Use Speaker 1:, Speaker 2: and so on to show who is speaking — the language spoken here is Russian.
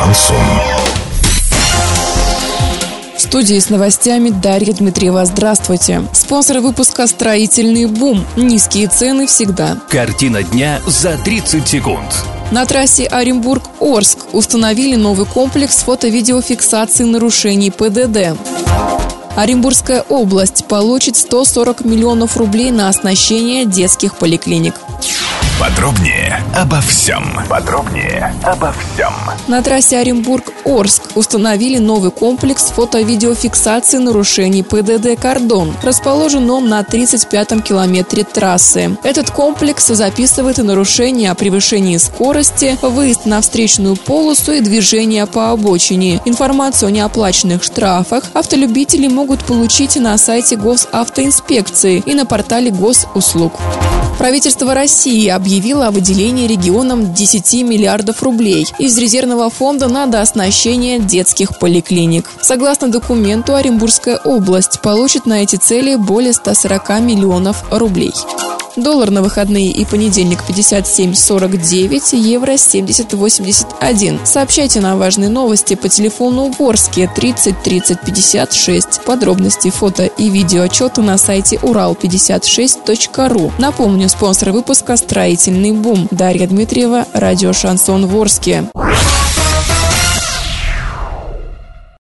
Speaker 1: Шансон.
Speaker 2: В студии с новостями Дарья Дмитриева. Здравствуйте. Спонсор выпуска «Строительный бум». Низкие цены всегда.
Speaker 3: Картина дня за 30 секунд.
Speaker 2: На трассе Оренбург-Орск установили новый комплекс фото-видеофиксации нарушений ПДД. Оренбургская область получит 140 миллионов рублей на оснащение детских поликлиник.
Speaker 1: Подробнее обо всем. Подробнее обо всем.
Speaker 2: На трассе Оренбург-Орск установили новый комплекс фото-видеофиксации нарушений ПДД «Кордон». Расположен он на 35-м километре трассы. Этот комплекс записывает и нарушения о превышении скорости, выезд на встречную полосу и движение по обочине. Информацию о неоплаченных штрафах автолюбители могут получить на сайте госавтоинспекции и на портале госуслуг. Правительство России объявило о выделении регионам 10 миллиардов рублей из резервного фонда на дооснащение детских поликлиник. Согласно документу, Оренбургская область получит на эти цели более 140 миллионов рублей. Доллар на выходные и понедельник 57.49, евро 70.81. Сообщайте нам важные новости по телефону Ворске 30 30 56. Подробности фото и видео отчеты на сайте урал56.ру. Напомню, спонсор выпуска «Строительный бум». Дарья Дмитриева, радио «Шансон Ворске».